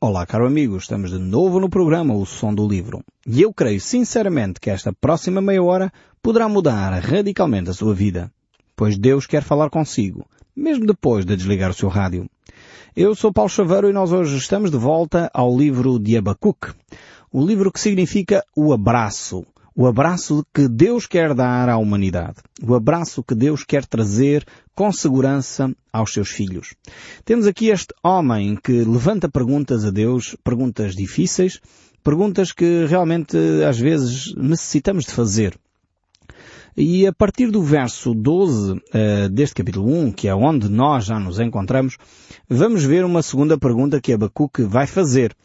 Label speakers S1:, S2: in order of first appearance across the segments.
S1: Olá, caro amigo, estamos de novo no programa O Som do Livro. E eu creio sinceramente que esta próxima meia hora poderá mudar radicalmente a sua vida. Pois Deus quer falar consigo, mesmo depois de desligar o seu rádio. Eu sou Paulo Chaveiro e nós hoje estamos de volta ao livro de Abacuque. O livro que significa o abraço. O abraço que Deus quer dar à humanidade. O abraço que Deus quer trazer com segurança aos seus filhos. Temos aqui este homem que levanta perguntas a Deus, perguntas difíceis, perguntas que realmente às vezes necessitamos de fazer. E a partir do verso 12 uh, deste capítulo 1, que é onde nós já nos encontramos, vamos ver uma segunda pergunta que Abacuque vai fazer.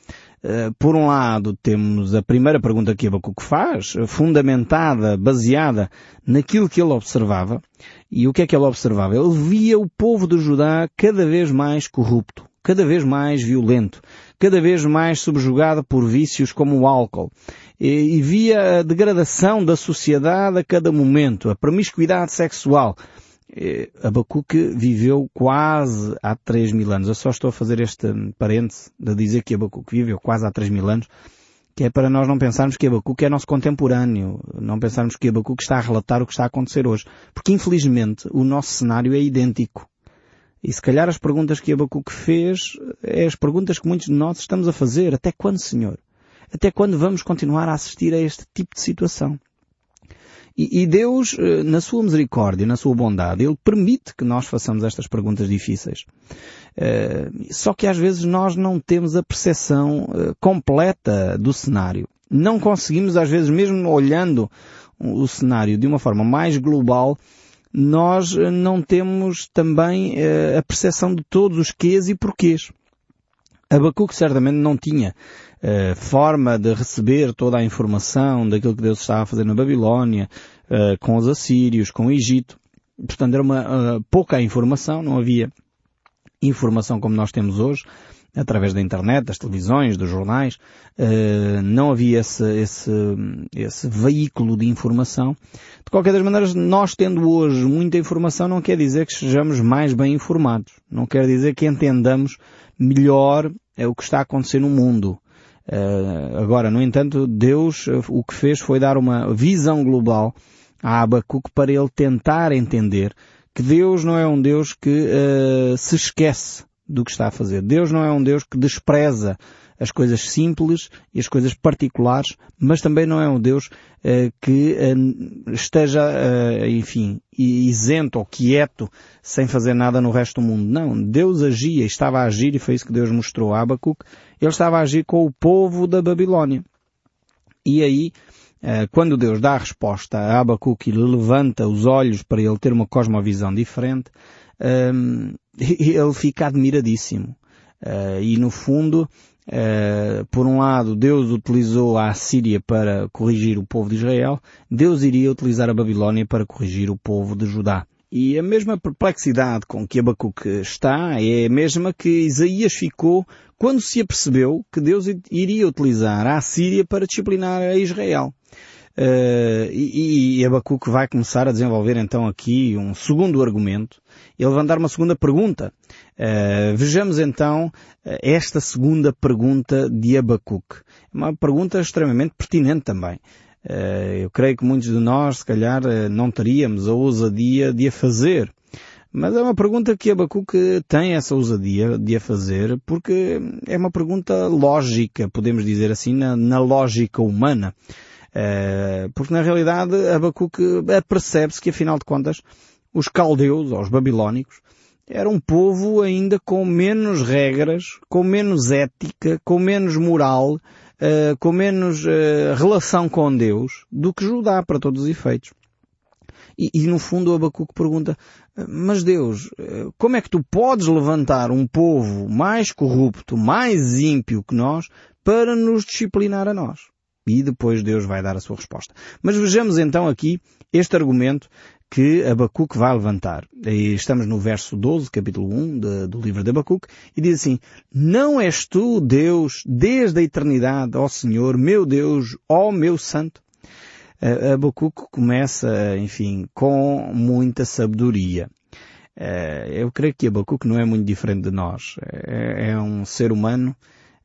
S1: Eh, por um lado, temos a primeira pergunta que Abacuque faz, fundamentada, baseada naquilo que ele observava. E o que é que ele observava? Ele via o povo de Judá cada vez mais corrupto, cada vez mais violento, cada vez mais subjugado por vícios como o álcool. E, via a degradação da sociedade a cada momento, a promiscuidade sexual, eh, Abacuque viveu quase há 3 mil anos. Eu só estou a fazer este parêntese de dizer que Abacuque viveu quase há 3 mil anos, que é para nós não pensarmos que Abacuque é nosso contemporâneo, não pensarmos que Abacuque está a relatar o que está a acontecer hoje. Porque infelizmente o nosso cenário é idêntico. E se calhar as perguntas que Abacuque fez é as perguntas que muitos de nós estamos a fazer. Até quando, Senhor? Até quando vamos continuar a assistir a este tipo de situação? E, Deus, eh, na sua misericórdia, na sua bondade, Ele permite que nós façamos estas perguntas difíceis. Uh, só que às vezes nós não temos a percepção uh, completa do cenário. Não conseguimos, às vezes, mesmo olhando o cenário de uma forma mais global, nós não temos também a percepção de todos os quês e porquês. Abacuque certamente não tinha uh, forma de receber toda a informação daquilo que Deus estava a fazer na Babilónia, uh, com os assírios, com o Egito. Portanto, era uma uh, pouca informação, não havia informação como nós temos hoje, através da internet, das televisões, dos jornais, não havia esse, esse, esse veículo de informação. De qualquer das maneiras, nós tendo hoje muita informação não quer dizer que sejamos mais bem informados. Não quer dizer que entendamos melhor o que está a acontecer no mundo. Uh, agora, no entanto, Deus uh, o que fez foi dar uma visão global a Abacuque para ele tentar entender que Deus não é um Deus que uh, se esquece do que está a fazer. Deus não é um Deus que despreza as coisas simples e as coisas particulares, mas também não é um Deus uh, que uh, esteja, uh, enfim, isento ou quieto, sem fazer nada no resto do mundo. Não, Deus agia, estava a agir, e foi isso que Deus mostrou a Abacuque, ele estava a agir com o povo da Babilónia. E aí, quando Deus dá a resposta a Abacuque e levanta os olhos para ele ter uma cosmovisão diferente, ele fica admiradíssimo. e no fundo, Uh, por um lado, Deus utilizou a Síria para corrigir o povo de Israel, Deus iria utilizar a Babilónia para corrigir o povo de Judá. E a mesma perplexidade com que Abacuque está é a mesma que Isaías ficou quando se apercebeu que Deus iria utilizar a Síria para disciplinar a Israel. Uh, e, e Abacuque vai começar a desenvolver então aqui um segundo argumento e levantar uma segunda pergunta. Uh, vejamos então uh, esta segunda pergunta de Abacuque. É uma pergunta extremamente pertinente também. eu creio que muitos de nós, se calhar, não teríamos a ousadia de a fazer. Mas é uma pergunta que Abacuque tem essa ousadia de a fazer porque é uma pergunta lógica, podemos dizer assim, na, na lógica humana. Eh, porque na realidade Abacuque percebe-se que afinal de contas os caldeus, ou os babilónicos, era um povo ainda com menos regras, com menos ética, com menos moral, uh, com menos uh, relação com Deus do que Judá para todos os efeitos. E, e no fundo o Abacuque pergunta, mas Deus, como é que tu podes levantar um povo mais corrupto, mais ímpio que nós, para nos disciplinar a nós? E depois Deus vai dar a sua resposta. Mas vejamos então aqui este argumento que Abacuque vai levantar. E estamos no verso 12, capítulo 1 de, do livro de Abacuque, e diz assim, Não és tu, Deus, desde a eternidade, ó Senhor, meu Deus, ó meu Santo? Abacuque começa, enfim, com muita sabedoria. Eu creio que Abacuque não é muito diferente de nós. É, é um ser humano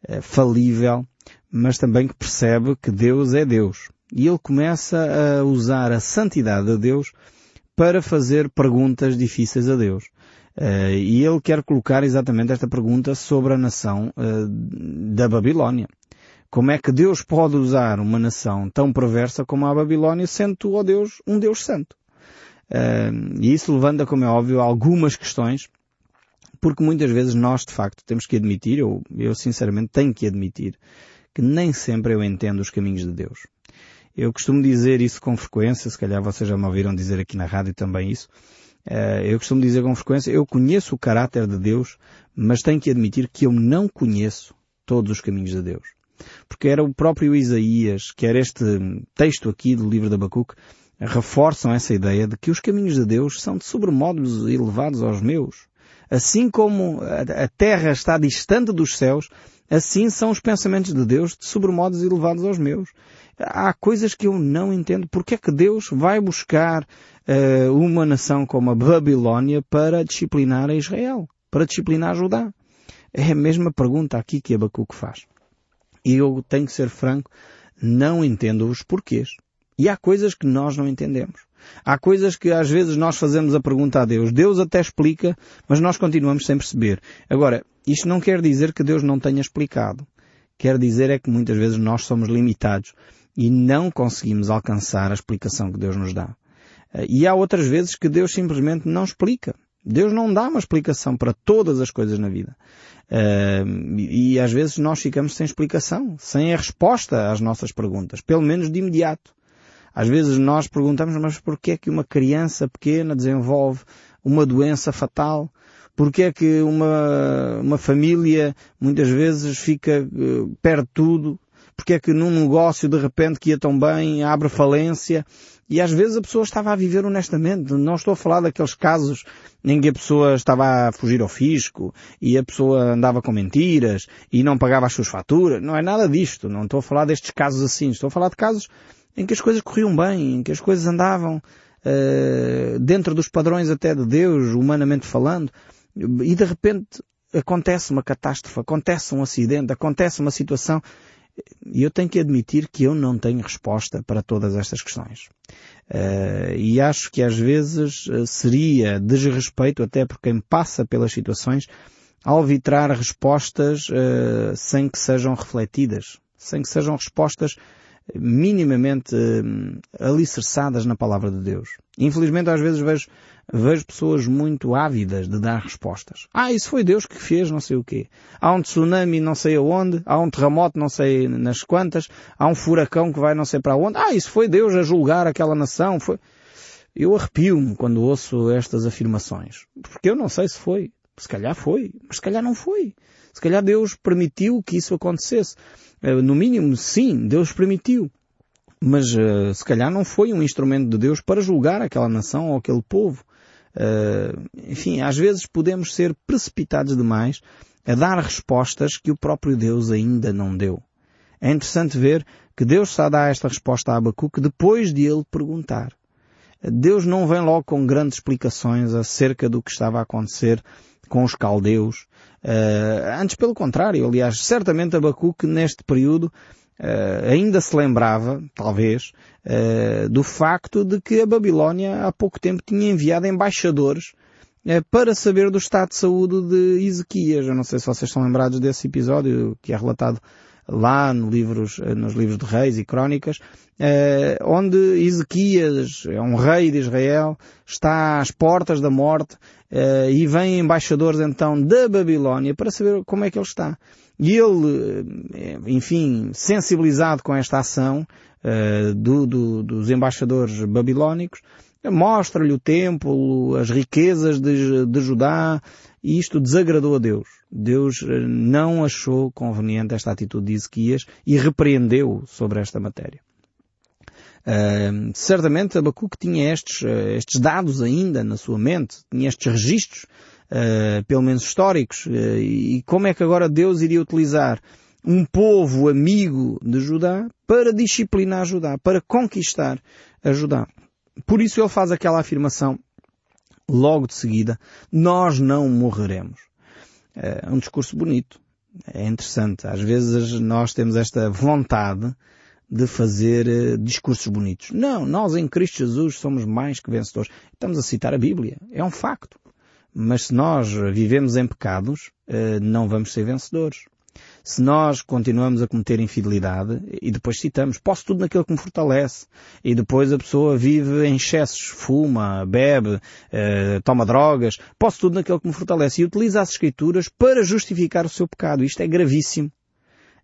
S1: uh, falível, mas também que percebe que Deus é Deus. E ele começa a usar a santidade de Deus para fazer perguntas difíceis a Deus. Uh, e ele quer colocar exatamente esta pergunta sobre a nação uh, da Babilónia. Como é que Deus pode usar uma nação tão perversa como a Babilónia, sendo tu, ó Deus, um Deus santo? Uh, e isso levanta, como é óbvio, algumas questões, porque muitas vezes nós, de facto, temos que admitir, eu, eu sinceramente tenho que admitir, que nem sempre eu entendo os caminhos de Deus. Eu costumo dizer isso com frequência, se calhar vocês já me ouviram dizer aqui na rádio também isso. Uh, eu costumo dizer com frequência, eu conheço o caráter de Deus, mas tenho que admitir que eu não conheço todos os caminhos de Deus. Porque era o próprio Isaías, que era este texto aqui do livro de Abacuque, reforçam essa ideia de que os caminhos de Deus são de sobremodos elevados aos meus. Assim como a terra está distante dos céus, assim são os pensamentos de Deus de sobremodos elevados aos meus há coisas que eu não entendo. Porque é que Deus vai buscar uh, uma nação como a Babilónia para disciplinar a Israel? Para disciplinar Judá? É a mesma pergunta aqui que Abacuque faz. E eu tenho que ser franco, não entendo os porquês. E há coisas que nós não entendemos. Há coisas que às vezes nós fazemos a pergunta a Deus. Deus até explica, mas nós continuamos sem perceber. Agora, isto não quer dizer que Deus não tenha explicado. Quer dizer é que muitas vezes nós somos limitados e não conseguimos alcançar a explicação que Deus nos dá. Eh, e há outras vezes que Deus simplesmente não explica. Deus não dá uma explicação para todas as coisas na vida. Uh, e às vezes nós ficamos sem explicação, sem a resposta às nossas perguntas, pelo menos de imediato. Às vezes nós perguntamos, mas porquê é que uma criança pequena desenvolve uma doença fatal? Porquê é que uma, uma família muitas vezes fica, uh, perde tudo? porque é que num negócio de repente que ia tão bem abre falência e às vezes a pessoa estava a viver honestamente. Não estou a falar daqueles casos em que a pessoa estava a fugir ao fisco e a pessoa andava com mentiras e não pagava as suas faturas. Não é nada disto. Não estou a falar destes casos assim. Estou a falar de casos em que as coisas corriam bem, em que as coisas andavam uh, dentro dos padrões até de Deus, humanamente falando, e de repente acontece uma catástrofe, acontece um acidente, acontece uma situação e eu tenho que admitir que eu não tenho resposta para todas estas questões. Uh, e acho que às vezes uh, seria desrespeito até por quem passa pelas situações ao vitrar respostas uh, sem que sejam refletidas, sem que sejam respostas minimamente alicerçadas na palavra de Deus. Infelizmente às vezes vejo vejo pessoas muito ávidas de dar respostas. Ah, isso foi Deus que fez não sei o quê. Há um tsunami não sei aonde, há um terremoto não sei nas quantas, há um furacão que vai não sei para onde. Ah, isso foi Deus a julgar aquela nação. Foi... Eu arrepio-me quando ouço estas afirmações. Porque eu não sei se foi. Se calhar foi, mas se calhar não foi. Se calhar Deus permitiu que isso acontecesse. Eh, no mínimo, sim, Deus permitiu. Mas uh, se calhar não foi um instrumento de Deus para julgar aquela nação ou aquele povo. Uh, enfim, às vezes podemos ser precipitados demais a dar respostas que o próprio Deus ainda não deu. É interessante ver que Deus só dá esta resposta a Abacuque depois de ele perguntar. Deus não vem logo com grandes explicações acerca do que estava a acontecer com os caldeus. Uh, antes, pelo contrário, aliás, certamente Abacuque neste período Uh, ainda se lembrava, talvez, uh, do facto de que a Babilónia há pouco tempo tinha enviado embaixadores para saber do estado de saúde de Ezequias. Eu não sei se vocês estão lembrados desse episódio que é relatado lá no livros, nos livros de reis e crónicas, onde Ezequias, é um rei de Israel, está às portas da morte e vêm embaixadores então da Babilónia para saber como é que ele está. E ele, eh, enfim, sensibilizado com esta ação do, do, dos embaixadores babilónicos, mostra-lhe o templo, as riquezas de, de Judá, e isto desagradou a Deus. Deus eh, não achou conveniente esta atitude de Ezequias e repreendeu sobre esta matéria. Uh, certamente Abacuque tinha estes, estes dados ainda na sua mente, tinha estes registros uh, pelo menos históricos, uh, e como é que agora Deus iria utilizar um povo amigo de Judá para disciplinar Judá, para conquistar a Judá. Por isso ele faz aquela afirmação logo de seguida, nós não morreremos. É um discurso bonito. É interessante. Às vezes nós temos esta vontade de fazer uh, discursos bonitos. Não, nós em Cristo Jesus somos mais que vencedores. Estamos a citar a Bíblia. É um facto. Mas se nós vivemos em pecados, uh, não vamos ser vencedores. Se nós continuamos a cometer infidelidade, e depois citamos, posso tudo naquele que me fortalece, e depois a pessoa vive em excessos, fuma, bebe, eh, toma drogas, posso tudo naquele que me fortalece, e utiliza as Escrituras para justificar o seu pecado. Isto é gravíssimo.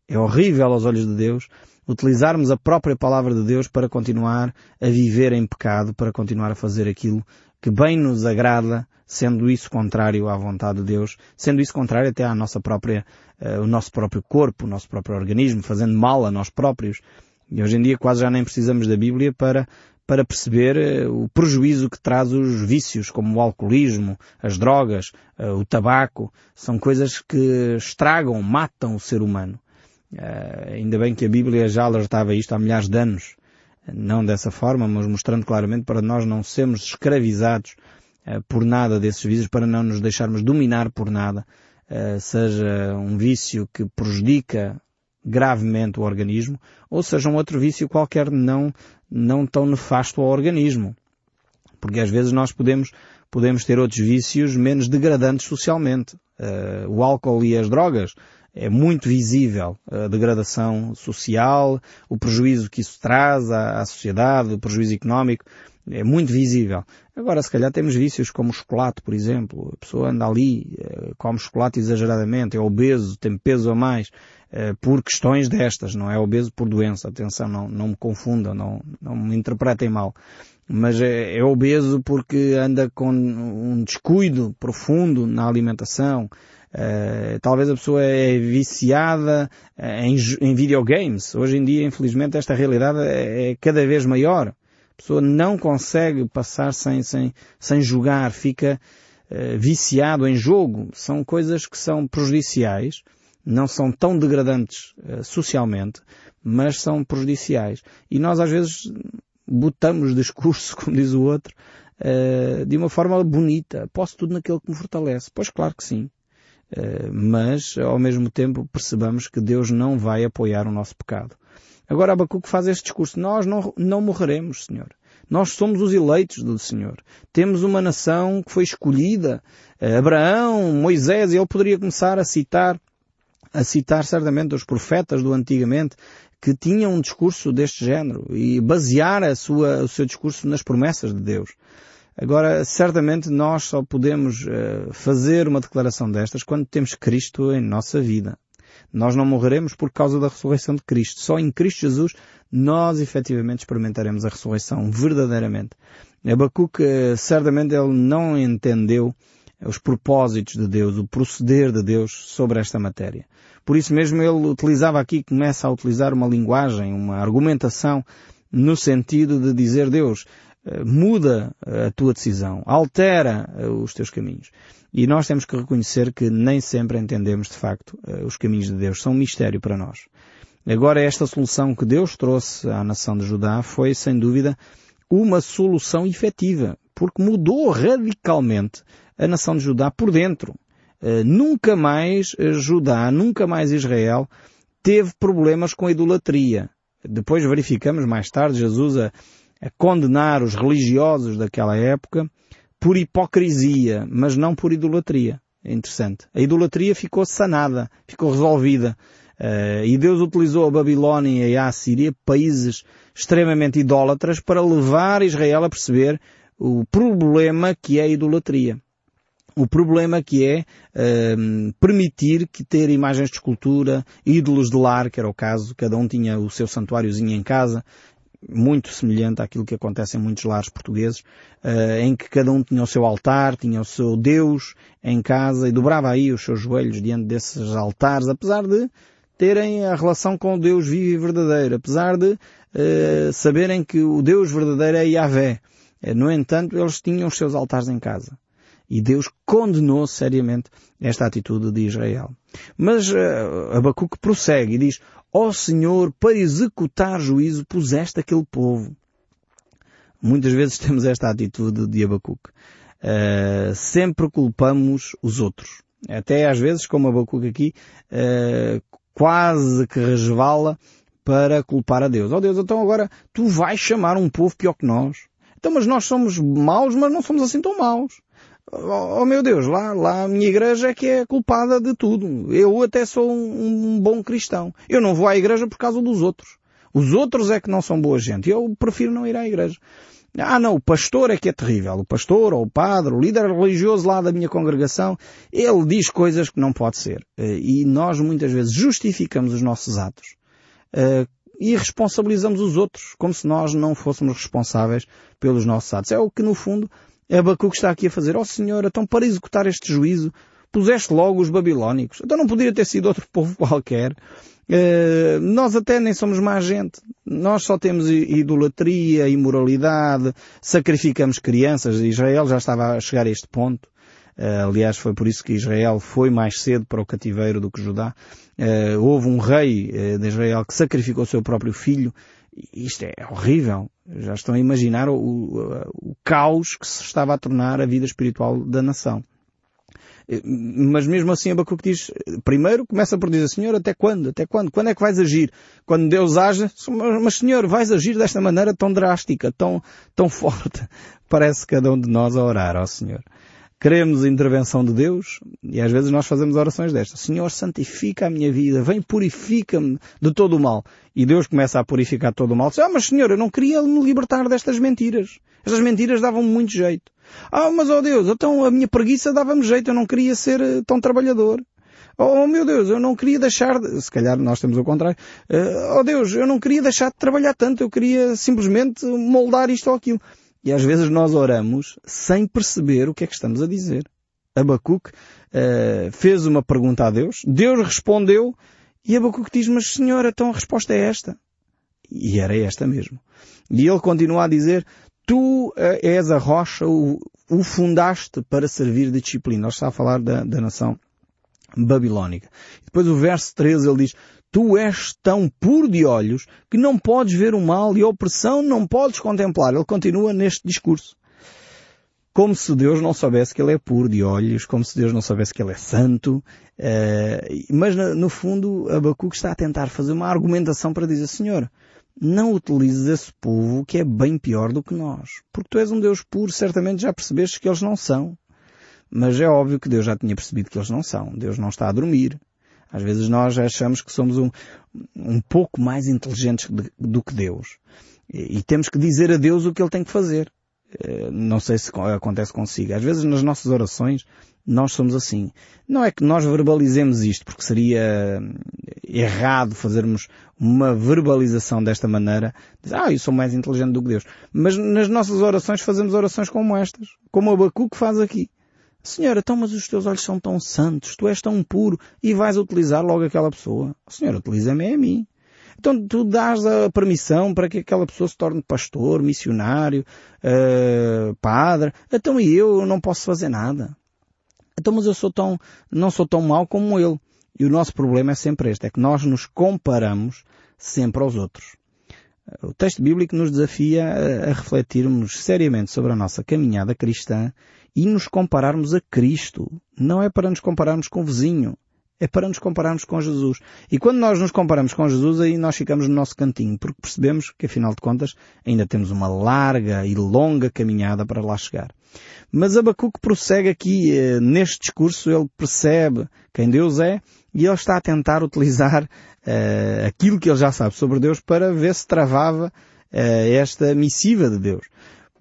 S1: É horrível aos olhos de Deus utilizarmos a própria palavra de Deus para continuar a viver em pecado, para continuar a fazer aquilo que bem nos agrada, sendo isso contrário à vontade de Deus, sendo isso contrário até à nossa própria, uh, o nosso próprio corpo, o nosso próprio organismo, fazendo mal a nós próprios. E hoje em dia quase já nem precisamos da Bíblia para, para perceber uh, o prejuízo que traz os vícios, como o alcoolismo, as drogas, uh, o tabaco. São coisas que estragam, matam o ser humano. ainda bem que a Bíblia já alertava isto há milhares de anos não dessa forma, mas mostrando claramente para nós não sermos escravizados uh, por nada desses vícios, para não nos deixarmos dominar por nada, uh, seja um vício que prejudica gravemente o organismo, ou seja um outro vício qualquer não, não tão nefasto ao organismo. Porque às vezes nós podemos, podemos ter outros vícios menos degradantes socialmente. Uh, o álcool e as drogas é muito visível a degradação social, o prejuízo que isso traz à, à sociedade, o prejuízo económico, é muito visível. Agora, se calhar temos vícios como o chocolate, por exemplo. A pessoa anda ali, eh, come chocolate exageradamente, é obeso, tem peso a mais, eh, por questões destas, não é obeso por doença. Atenção, não, não me confundam, não, não me interpretem mal. Mas é, é obeso porque anda com um descuido profundo na alimentação, Uh, talvez a pessoa é viciada eh, em, em, videogames. Hoje em dia, infelizmente, esta realidade é, é, cada vez maior. A pessoa não consegue passar sem, sem, sem jogar, fica uh, viciado em jogo. São coisas que são prejudiciais, não são tão degradantes uh, socialmente, mas são prejudiciais. E nós às vezes botamos discurso, como diz o outro, de uma forma bonita. Posso tudo naquele que me fortalece. Pois claro que sim. Eh, mas ao mesmo tempo percebamos que Deus não vai apoiar o nosso pecado. Agora Abacuque faz este discurso. Nós não, não morreremos, Senhor. Nós somos os eleitos do Senhor. Temos uma nação que foi escolhida. Eh, Abraão, Moisés, ele poderia começar a citar, a citar certamente os profetas do antigamente que tinham um discurso deste género e basear a sua, o seu discurso nas promessas de Deus. Agora, certamente nós só podemos uh, fazer uma declaração destas quando temos Cristo em nossa vida. Nós não morreremos por causa da ressurreição de Cristo. Só em Cristo Jesus nós efetivamente experimentaremos a ressurreição verdadeiramente. Abacuque, uh, certamente ele não entendeu os propósitos de Deus, o proceder de Deus sobre esta matéria. Por isso mesmo ele utilizava aqui, começa a utilizar uma linguagem, uma argumentação no sentido de dizer Deus, eh, muda a tua decisão, altera eh, os teus caminhos. E nós temos que reconhecer que nem sempre entendemos de facto eh, os caminhos de Deus. São um mistério para nós. Agora esta solução que Deus trouxe à nação de Judá foi sem dúvida uma solução efetiva, porque mudou radicalmente a nação de Judá por dentro. Nunca mais Judá, nunca mais Israel teve problemas com a idolatria. Depois verificamos mais tarde Jesus a, a condenar os religiosos daquela época por hipocrisia, mas não por idolatria. É interessante. A idolatria ficou sanada, ficou resolvida. Uh, e Deus utilizou a Babilónia e a Assíria, países extremamente idólatras, para levar Israel a perceber o problema que é a idolatria. O problema que é uh, permitir que ter imagens de escultura, ídolos de lar, que era o caso, cada um tinha o seu santuáriozinho em casa, muito semelhante àquilo que acontece em muitos lares portugueses, uh, em que cada um tinha o seu altar, tinha o seu Deus em casa e dobrava aí os seus joelhos diante desses altares, apesar de terem a relação com o Deus vivo e verdadeiro, apesar de uh, saberem que o Deus verdadeiro é Yahvé. Uh, no entanto, eles tinham os seus altares em casa. E Deus condenou seriamente esta atitude de Israel. Mas uh, Abacuque prossegue e diz, Ó oh Senhor, para executar juízo puseste aquele povo. Muitas vezes temos esta atitude de Abacuque. Uh, sempre culpamos os outros. Até às vezes, como Abacuque aqui, uh, quase que resvala para culpar a Deus. Oh Deus, então agora tu vais chamar um povo pior que nós. Então, mas nós somos maus, mas não somos assim tão maus. Oh, oh meu Deus, lá, lá a minha igreja é que é culpada de tudo. Eu até sou um, um bom cristão. Eu não vou à igreja por causa dos outros. Os outros é que não são boa gente. Eu prefiro não ir à igreja. Ah não, o pastor é que é terrível. O pastor ou o padre, o líder religioso lá da minha congregação, ele diz coisas que não pode ser. Eh, e nós muitas vezes justificamos os nossos atos eh, e responsabilizamos os outros, como se nós não fôssemos responsáveis pelos nossos atos. É o que no fundo Abacuque está aqui a fazer. Ó oh, Senhor, então para executar este juízo, puseste logo os babilónicos. Então não poderia ter sido outro povo qualquer. Uh, nós até nem somos má gente. Nós só temos idolatria, imoralidade, sacrificamos crianças. Israel já estava a chegar a este ponto. Uh, aliás, foi por isso que Israel foi mais cedo para o cativeiro do que Judá. Uh, houve um rei de Israel que sacrificou o seu próprio filho. Isto é horrível. Já estão a imaginar o, o, o caos que se estava a tornar a vida espiritual da nação. Mas mesmo assim Abacuque diz, primeiro começa por dizer, Senhor, até quando? Até quando? Quando é que vais agir? Quando Deus age, mas Senhor, vais agir desta maneira tão drástica, tão, tão forte. Parece cada um de nós a orar ao Senhor. Queremos a intervenção de Deus e às vezes nós fazemos orações destas. Senhor, santifica a minha vida, vem purifica-me de todo o mal. E Deus começa a purificar todo o mal. Diz, ah, mas Senhor, eu não queria me libertar destas mentiras. Estas mentiras davam muito jeito. Ah, mas oh Deus, então a minha preguiça dava-me jeito, eu não queria ser eh, tão trabalhador. Oh meu Deus, eu não queria deixar de... Se calhar nós temos o contrário. Oh Deus, eu não queria deixar de trabalhar tanto, eu queria simplesmente moldar isto ou aquilo. E às vezes nós oramos sem perceber o que é que estamos a dizer. Abacuque uh, fez uma pergunta a Deus, Deus respondeu e Abacuque diz, mas Senhor, então a resposta é esta. E era esta mesmo. E ele continua a dizer, tu uh, és a rocha, o, o, fundaste para servir de disciplina. Nós está a falar da, da nação babilónica. Depois o verso 13 ele diz, tu és tão puro de olhos que não podes ver o mal e a opressão não podes contemplar. Ele continua neste discurso. Como se Deus não soubesse que Ele é puro de olhos, como se Deus não soubesse que Ele é santo, uh, mas no fundo Abacuque está a tentar fazer uma argumentação para dizer, Senhor, não utilizes esse povo que é bem pior do que nós. Porque tu és um Deus puro, certamente já percebeste que eles não são. Mas é óbvio que Deus já tinha percebido que eles não são. Deus não está a dormir. Às vezes nós achamos que somos um, um pouco mais inteligentes do que Deus. E, e temos que dizer a Deus o que Ele tem que fazer. Eh, não sei se acontece consigo. Às vezes nas nossas orações nós somos assim. Não é que nós verbalizemos isto, porque seria errado fazermos uma verbalização desta maneira. Dizer, ah, eu sou mais inteligente do que Deus. Mas nas nossas orações fazemos orações como estas. Como Abacuque faz aqui. Senhor, então mas os teus olhos são tão santos, tu és tão puro e vais utilizar logo aquela pessoa. Senhor, utiliza-me a mim. Então tu dás a permissão para que aquela pessoa se torne pastor, missionário, uh, padre. Então e eu não posso fazer nada. Então mas eu sou tão, não sou tão mau como ele. E o nosso problema é sempre este, é que nós nos comparamos sempre aos outros. O texto bíblico nos desafia a refletirmos seriamente sobre a nossa caminhada cristã e nos compararmos a Cristo. Não é para nos compararmos com o vizinho. É para nos compararmos com Jesus. E quando nós nos comparamos com Jesus, aí nós ficamos no nosso cantinho, porque percebemos que, afinal de contas, ainda temos uma larga e longa caminhada para lá chegar. Mas Abacuque prossegue aqui, eh, neste discurso, ele percebe quem Deus é e ele está a tentar utilizar eh, aquilo que ele já sabe sobre Deus para ver se travava eh, esta missiva de Deus.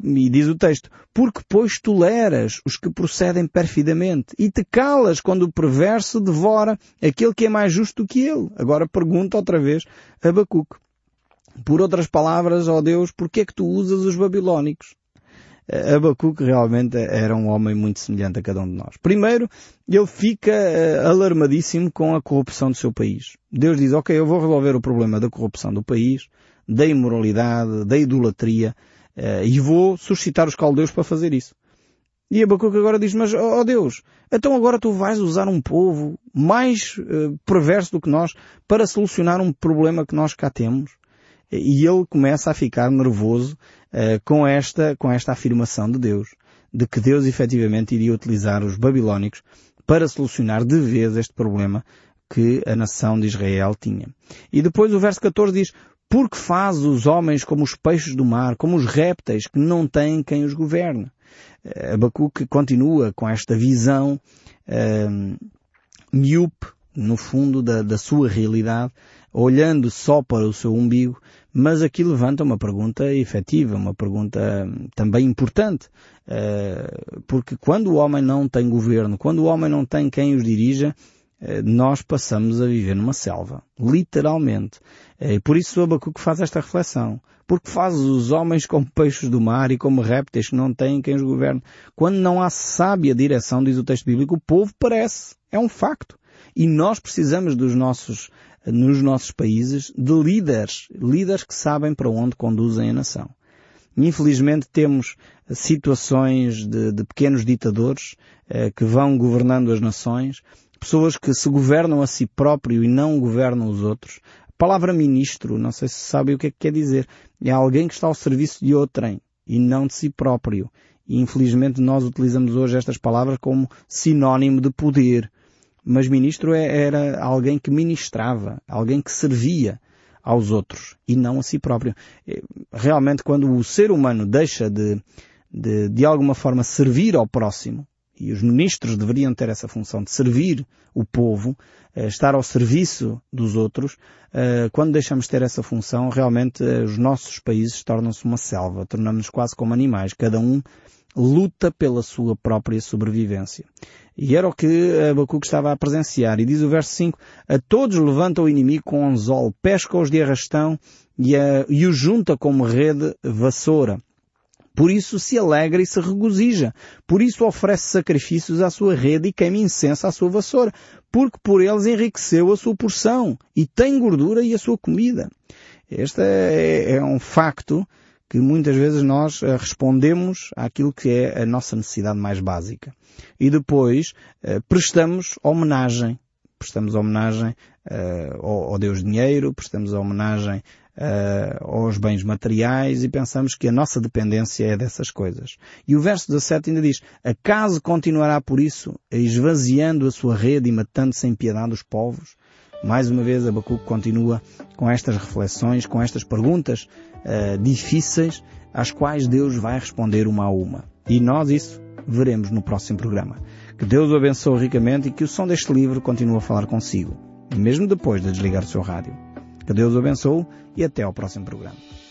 S1: E diz o texto, porque pois toleras os que procedem perfidamente e te calas quando o perverso devora aquele que é mais justo que ele. Agora pergunta outra vez Abacuque. Por outras palavras, ó Deus, porquê é que tu usas os babilónicos? Abacuque realmente era um homem muito semelhante a cada um de nós. Primeiro, ele fica uh, alarmadíssimo com a corrupção do seu país. Deus diz, ok, eu vou resolver o problema da corrupção do país, da imoralidade, da idolatria, e vou suscitar os caldeus para fazer isso. E Abacuque agora diz, mas, ó oh Deus, então agora tu vais usar um povo mais uh, perverso do que nós para solucionar um problema que nós cá temos? E ele começa a ficar nervoso uh, com esta, com esta afirmação de Deus, de que Deus efetivamente iria utilizar os babilónicos para solucionar de vez este problema que a nação de Israel tinha. E depois o verso 14 diz, porque faz os homens como os peixes do mar, como os répteis que não têm quem os governe. Abacuque continua com esta visão uh, miúpe, no fundo, da, da sua realidade, olhando só para o seu umbigo, mas aqui levanta uma pergunta efetiva, uma pergunta hum, também importante, uh, porque quando o homem não tem governo, quando o homem não tem quem os dirija, nós passamos a viver numa selva, literalmente. E por isso o Abacuque faz esta reflexão porque faz os homens como peixes do mar e como répteis que não têm quem os governe. Quando não há sábia direção, diz o texto bíblico, o povo parece. É um facto. E nós precisamos dos nossos, nos nossos países, de líderes, líderes que sabem para onde conduzem a nação. Infelizmente temos situações de, de pequenos ditadores eh, que vão governando as nações, pessoas que se governam a si próprio e não governam os outros, palavra ministro, não sei se sabe o que é que quer dizer. É alguém que está ao serviço de outrem e não de si próprio. E infelizmente nós utilizamos hoje estas palavras como sinónimo de poder. Mas ministro é, era alguém que ministrava, alguém que servia aos outros e não a si próprio. É, realmente quando o ser humano deixa de, de, de alguma forma servir ao próximo, e os ministros deveriam ter essa função de servir o povo, eh, estar ao serviço dos outros, eh, quando deixamos de ter essa função, realmente eh, os nossos países tornam-se uma selva, tornamos-nos quase como animais, cada um luta pela sua própria sobrevivência. E era o que Abacuque estava a presenciar. E diz o verso 5, a todos levanta o inimigo com anzol, pesca-os de arrastão e, a, e junta como rede vassoura. Por isso se alegra e se regozija. Por isso oferece sacrifícios à sua rede e queima incenso à sua vassoura. Porque por eles enriqueceu a sua porção e tem gordura e a sua comida. Este é, é um facto que muitas vezes nós eh, respondemos àquilo que é a nossa necessidade mais básica. E depois eh, prestamos homenagem. Prestamos homenagem uh, ao, ao Deus Dinheiro, prestamos homenagem uh, aos bens materiais e pensamos que a nossa dependência é dessas coisas. E o verso 17 ainda diz, acaso continuará por isso, esvaziando a sua rede e matando sem piedade os povos? Mais uma vez Abacuque continua com estas reflexões, com estas perguntas uh, difíceis, às quais Deus vai responder uma a uma. E nós isso veremos no próximo programa. Que Deus o abençoe ricamente e que o som deste livro continue a falar consigo, mesmo depois de desligar o seu rádio. Que Deus o abençoe e até ao próximo programa.